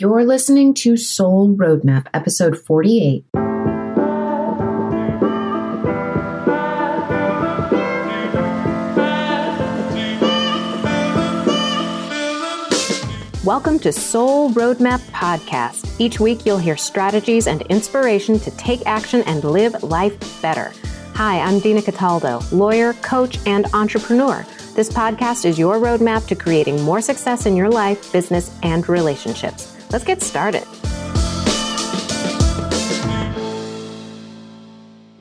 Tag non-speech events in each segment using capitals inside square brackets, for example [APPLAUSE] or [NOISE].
You're listening to Soul Roadmap, episode 48. Welcome to Soul Roadmap Podcast. Each week, you'll hear strategies and inspiration to take action and live life better. Hi, I'm Dina Cataldo, lawyer, coach, and entrepreneur. This podcast is your roadmap to creating more success in your life, business, and relationships. Let's get started.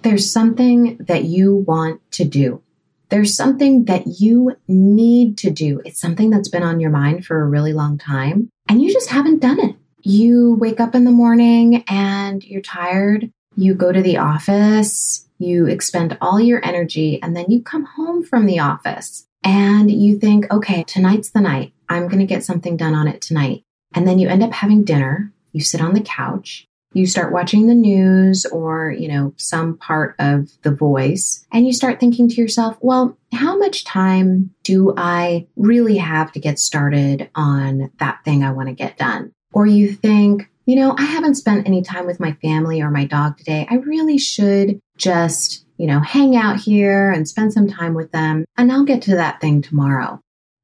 There's something that you want to do there's something that you need to do. It's something that's been on your mind for a really long time and you just haven't done it. You wake up in the morning and you're tired. You go to the office, you expend all your energy, and then you come home from the office and you think, okay, tonight's the night. I'm going to get something done on it tonight. And then you end up having dinner. You sit on the couch you start watching the news or, you know, some part of the voice and you start thinking to yourself, well, how much time do I really have to get started on that thing I want to get done? Or you think, you know, I haven't spent any time with my family or my dog today. I really should just, you know, hang out here and spend some time with them and I'll get to that thing tomorrow.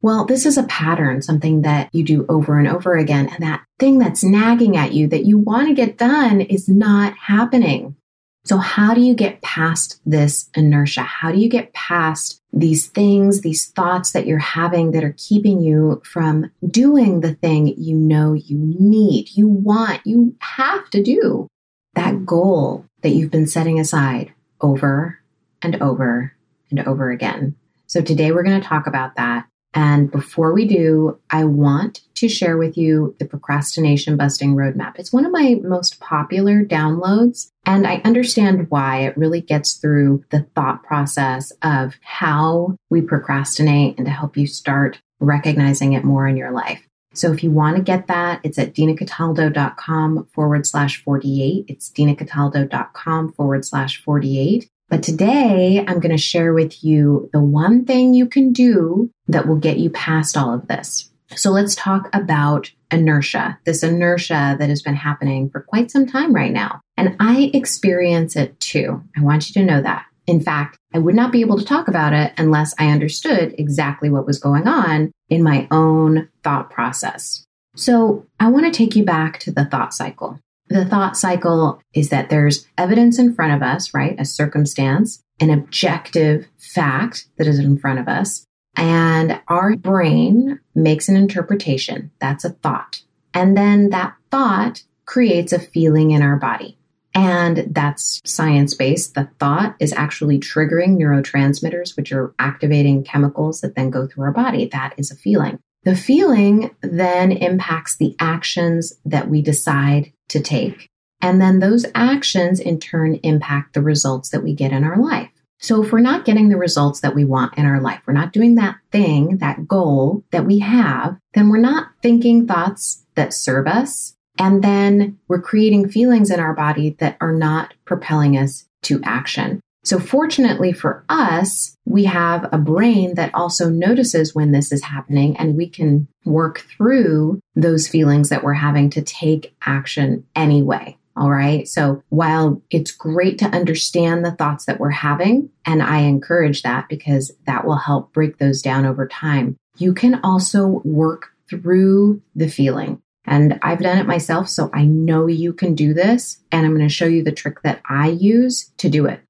Well, this is a pattern, something that you do over and over again. And that thing that's nagging at you that you want to get done is not happening. So how do you get past this inertia? How do you get past these things, these thoughts that you're having that are keeping you from doing the thing you know you need, you want, you have to do? That goal that you've been setting aside over and over and over again. So today we're going to talk about that. And before we do, I want to share with you the procrastination busting roadmap. It's one of my most popular downloads, and I understand why it really gets through the thought process of how we procrastinate and to help you start recognizing it more in your life. So if you want to get that, it's at dinacataldo.com forward slash 48. It's dinacataldo.com forward slash 48. But today I'm going to share with you the one thing you can do that will get you past all of this. So let's talk about inertia, this inertia that has been happening for quite some time right now. And I experience it too. I want you to know that. In fact, I would not be able to talk about it unless I understood exactly what was going on in my own thought process. So I want to take you back to the thought cycle. The thought cycle is that there's evidence in front of us, right? A circumstance, an objective fact that is in front of us. And our brain makes an interpretation. That's a thought. And then that thought creates a feeling in our body. And that's science based. The thought is actually triggering neurotransmitters, which are activating chemicals that then go through our body. That is a feeling. The feeling then impacts the actions that we decide to take. And then those actions in turn impact the results that we get in our life. So if we're not getting the results that we want in our life, we're not doing that thing, that goal that we have, then we're not thinking thoughts that serve us. And then we're creating feelings in our body that are not propelling us to action. So fortunately for us, we have a brain that also notices when this is happening and we can work through those feelings that we're having to take action anyway. All right. So while it's great to understand the thoughts that we're having, and I encourage that because that will help break those down over time, you can also work through the feeling. And I've done it myself, so I know you can do this. And I'm going to show you the trick that I use to do it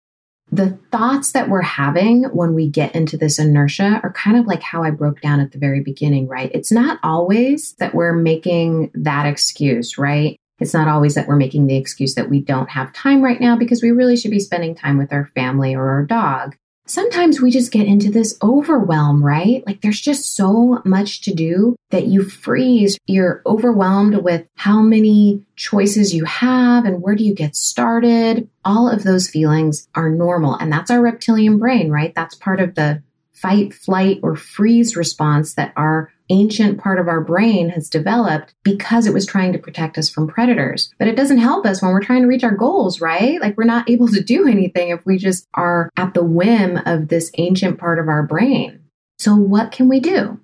the thoughts that we're having when we get into this inertia are kind of like how I broke down at the very beginning, right? It's not always that we're making that excuse, right? It's not always that we're making the excuse that we don't have time right now because we really should be spending time with our family or our dog sometimes we just get into this overwhelm, right? Like there's just so much to do that you freeze. You're overwhelmed with how many choices you have and where do you get started. All of those feelings are normal. And that's our reptilian brain, right? That's part of the fight, flight, or freeze response that our ancient part of our brain has developed because it was trying to protect us from predators. But it doesn't help us when we're trying to reach our goals, right? Like we're not able to do anything if we just are at the whim of this ancient part of our brain. So what can we do?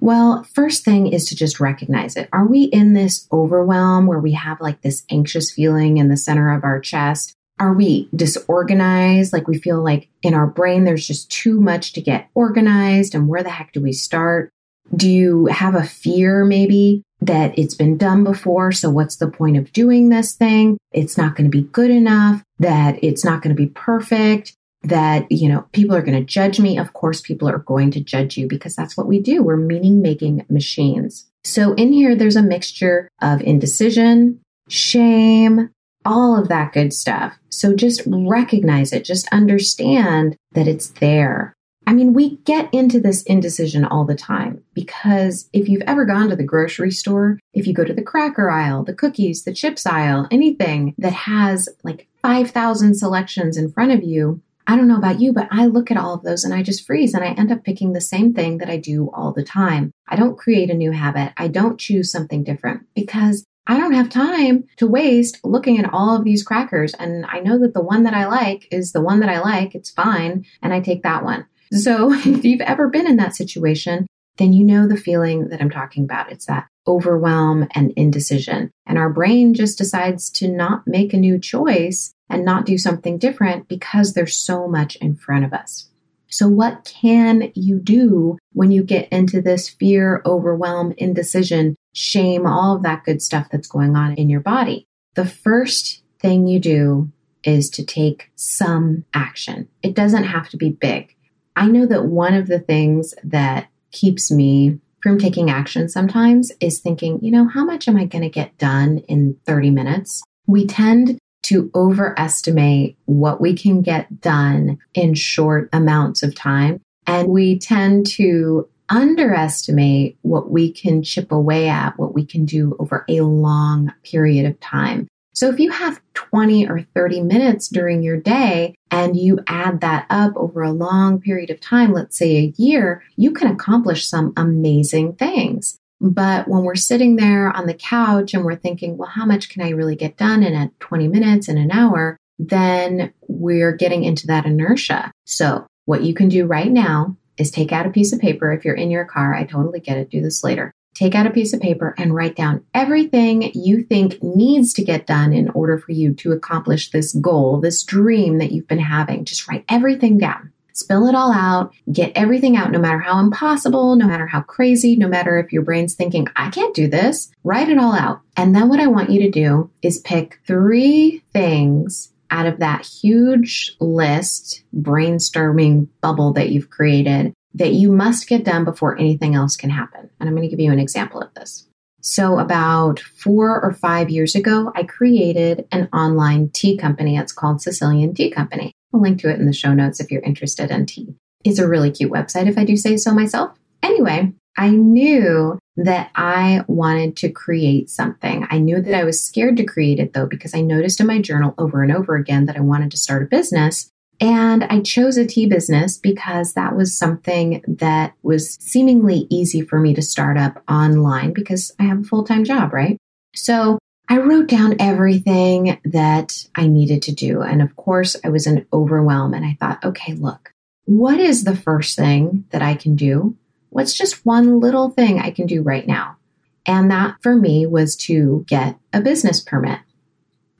Well, first thing is to just recognize it. Are we in this overwhelm where we have like this anxious feeling in the center of our chest? Are we disorganized? Like we feel like in our brain there's just too much to get organized and where the heck do we start? Do you have a fear maybe that it's been done before? So what's the point of doing this thing? It's not going to be good enough, that it's not going to be perfect that, you know, people are going to judge me. Of course, people are going to judge you because that's what we do. We're meaning making machines. So in here, there's a mixture of indecision, shame, all of that good stuff. So just recognize it. Just understand that it's there. I mean, we get into this indecision all the time because if you've ever gone to the grocery store, if you go to the cracker aisle, the cookies, the chips aisle, anything that has like 5,000 selections in front of you, I don't know about you, but I look at all of those and I just freeze and I end up picking the same thing that I do all the time. I don't create a new habit. I don't choose something different because I don't have time to waste looking at all of these crackers. And I know that the one that I like is the one that I like. It's fine. And I take that one. So [LAUGHS] if you've ever been in that situation, then you know the feeling that I'm talking about. It's that overwhelm and indecision. And our brain just decides to not make a new choice and not do something different because there's so much in front of us. So, what can you do when you get into this fear, overwhelm, indecision, shame, all of that good stuff that's going on in your body? The first thing you do is to take some action. It doesn't have to be big. I know that one of the things that keeps me from taking action sometimes is thinking, you know, how much am I going to get done in 30 minutes? We tend to overestimate what we can get done in short amounts of time. And we tend to underestimate what we can chip away at, what we can do over a long period of time. So if you have 20 or 30 minutes during your day and you add that up over a long period of time, let's say a year, you can accomplish some amazing things. But when we're sitting there on the couch and we're thinking, well, how much can I really get done in a 20 minutes, in an hour? Then we're getting into that inertia. So what you can do right now is take out a piece of paper. If you're in your car, I totally get it. Do this later. Take out a piece of paper and write down everything you think needs to get done in order for you to accomplish this goal, this dream that you've been having. Just write everything down spill it all out, get everything out, no matter how impossible, no matter how crazy, no matter if your brain's thinking, I can't do this, write it all out. And then what I want you to do is pick three things out of that huge list, brainstorming bubble that you've created that you must get done before anything else can happen. And I'm going to give you an example of this. So, about four or five years ago, I created an online tea company. It's called Sicilian Tea Company. I'll link to it in the show notes if you're interested in tea. It's a really cute website, if I do say so myself. Anyway, I knew that I wanted to create something. I knew that I was scared to create it though, because I noticed in my journal over and over again that I wanted to start a business. And I chose a tea business because that was something that was seemingly easy for me to start up online because I have a full time job, right? So I wrote down everything that I needed to do. And of course, I was in overwhelm and I thought, okay, look, what is the first thing that I can do? What's just one little thing I can do right now? And that for me was to get a business permit.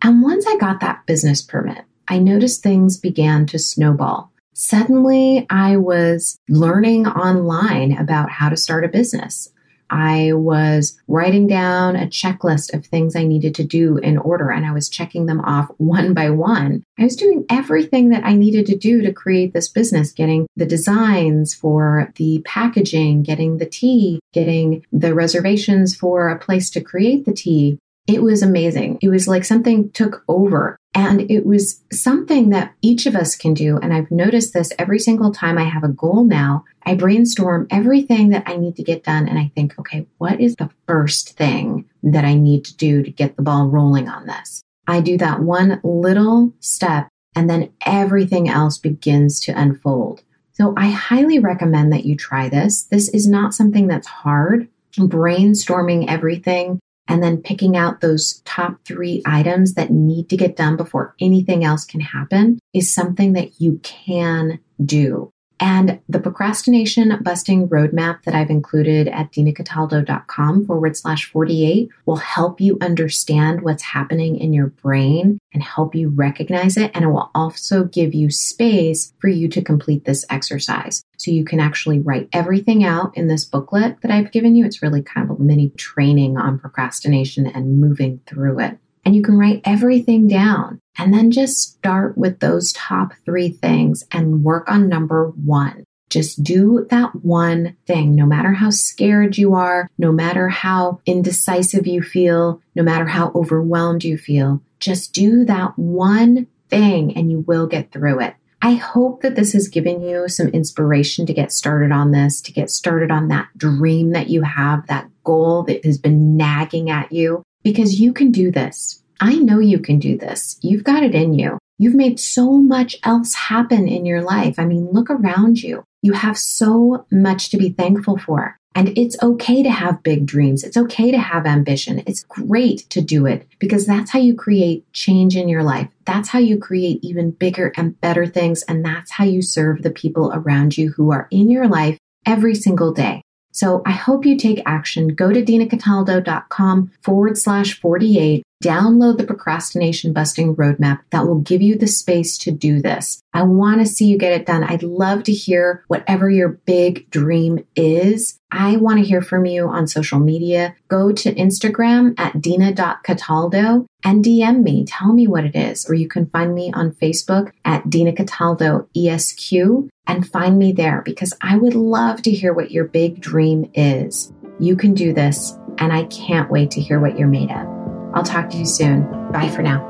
And once I got that business permit, I noticed things began to snowball. Suddenly, I was learning online about how to start a business. I was writing down a checklist of things I needed to do in order and I was checking them off [LAUGHS] one by one. I was doing everything that I needed to do to create this business, getting the designs for the packaging, getting the tea, getting the reservations for a place to create the tea, it was amazing. It was like something took over. And it was something that each of us can do. And I've noticed this every single time I have a goal now. I brainstorm everything that I need to get done. And I think, okay, what is the first thing that I need to do to get the ball rolling on this? I do that one little step and then everything else begins to unfold. So I highly recommend that you try this. This is not something that's hard. Brainstorming everything and then picking out those top three items that need to get done before anything else can happen is something that you can do. And the procrastination busting roadmap that I've included at dinacataldo.com forward slash 48 will help you understand what's happening in your brain and help you recognize it. And it will also give you space for you to complete this exercise. So you can actually write everything out in this booklet that I've given you. It's really kind of a mini training on procrastination and moving through it. And you can write everything down and then just start with those top three things and work on number one. Just do that one thing, no matter how scared you are, no matter how indecisive you feel, no matter how overwhelmed you feel. Just do that one thing and you will get through it. I hope that this has given you some inspiration to get started on this, to get started on that dream that you have, that goal that has been nagging at you because you can do this. I know you can do this. You've got it in you. You've made so much else happen in your life. I mean, look around you. You have so much to be thankful for. And it's okay to have big dreams. It's okay to have ambition. It's great to do it because that's how you create change in your life. That's how you create even bigger and better things. And that's how you serve the people around you who are in your life every single day. So I hope you take action. Go to dinacataldo.com forward slash 48. Download the procrastination busting roadmap that will give you the space to do this. I want to see you get it done. I'd love to hear whatever your big dream is. I want to hear from you on social media. Go to Instagram at dina.cataldo and DM me. Tell me what it is. Or you can find me on Facebook at Dina Cataldo ESQ and find me there because I would love to hear what your big dream is. You can do this, and I can't wait to hear what you're made of. I'll talk to you soon. Bye for now.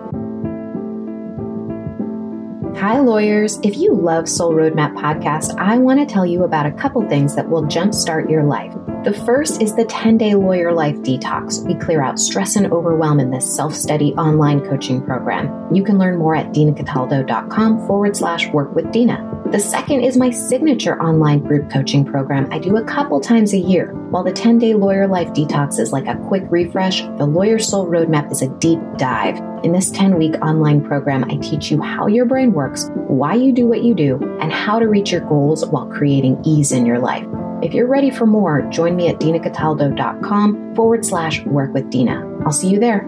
Hi, lawyers. If you love Soul Roadmap Podcast, I want to tell you about a couple things that will jumpstart your life. The first is the 10 day lawyer life detox. We clear out stress and overwhelm in this self study online coaching program. You can learn more at dinacataldo.com forward slash work with Dina. The second is my signature online group coaching program I do a couple times a year. While the 10 day lawyer life detox is like a quick refresh, the Lawyer Soul Roadmap is a deep dive. In this 10 week online program, I teach you how your brain works, why you do what you do, and how to reach your goals while creating ease in your life. If you're ready for more, join me at dinacataldo.com forward slash work with Dina. I'll see you there.